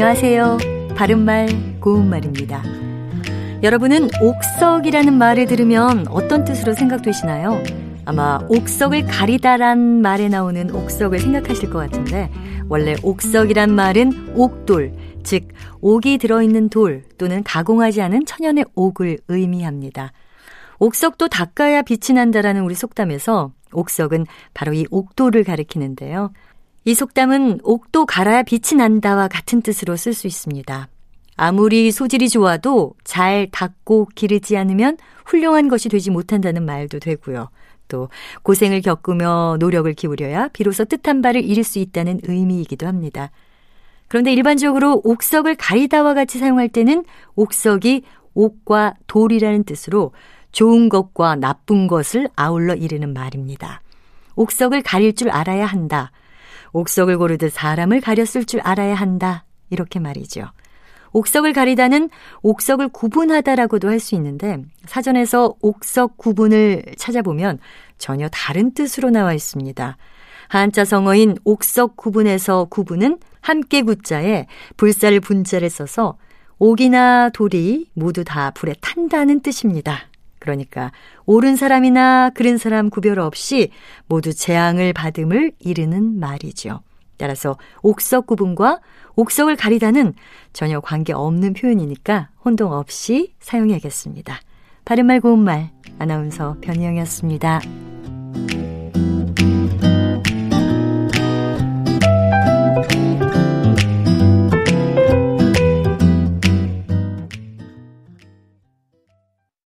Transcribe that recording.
안녕하세요. 바른말, 고운말입니다. 여러분은 옥석이라는 말을 들으면 어떤 뜻으로 생각되시나요? 아마 옥석을 가리다란 말에 나오는 옥석을 생각하실 것 같은데, 원래 옥석이란 말은 옥돌, 즉, 옥이 들어있는 돌 또는 가공하지 않은 천연의 옥을 의미합니다. 옥석도 닦아야 빛이 난다라는 우리 속담에서 옥석은 바로 이 옥돌을 가리키는데요. 이 속담은 옥도 갈아야 빛이 난다와 같은 뜻으로 쓸 수 있습니다. 아무리 소질이 좋아도 잘 닦고 기르지 않으면 훌륭한 것이 되지 못한다는 말도 되고요. 또 고생을 겪으며 노력을 기울여야 비로소 뜻한 바를 이룰 수 있다는 의미이기도 합니다. 그런데 일반적으로 옥석을 가리다와 같이 사용할 때는 옥석이 옥과 돌이라는 뜻으로 좋은 것과 나쁜 것을 아울러 이르는 말입니다. 옥석을 가릴 줄 알아야 한다. 옥석을 고르듯 사람을 가렸을 줄 알아야 한다. 이렇게 말이죠. 옥석을 가리다는 옥석을 구분하다라고도 할 수 있는데 사전에서 옥석 구분을 찾아보면 전혀 다른 뜻으로 나와 있습니다. 한자 성어인 옥석 구분에서 구분은 함께 구자에 불사를 분자를 써서 옥이나 돌이 모두 다 불에 탄다는 뜻입니다. 그러니까 옳은 사람이나 그른 사람 구별 없이 모두 재앙을 받음을 이르는 말이죠. 따라서 옥석 구분과 옥석을 가리다는 전혀 관계 없는 표현이니까 혼동 없이 사용해야겠습니다. 바른말 고운말 아나운서 변희영이었습니다.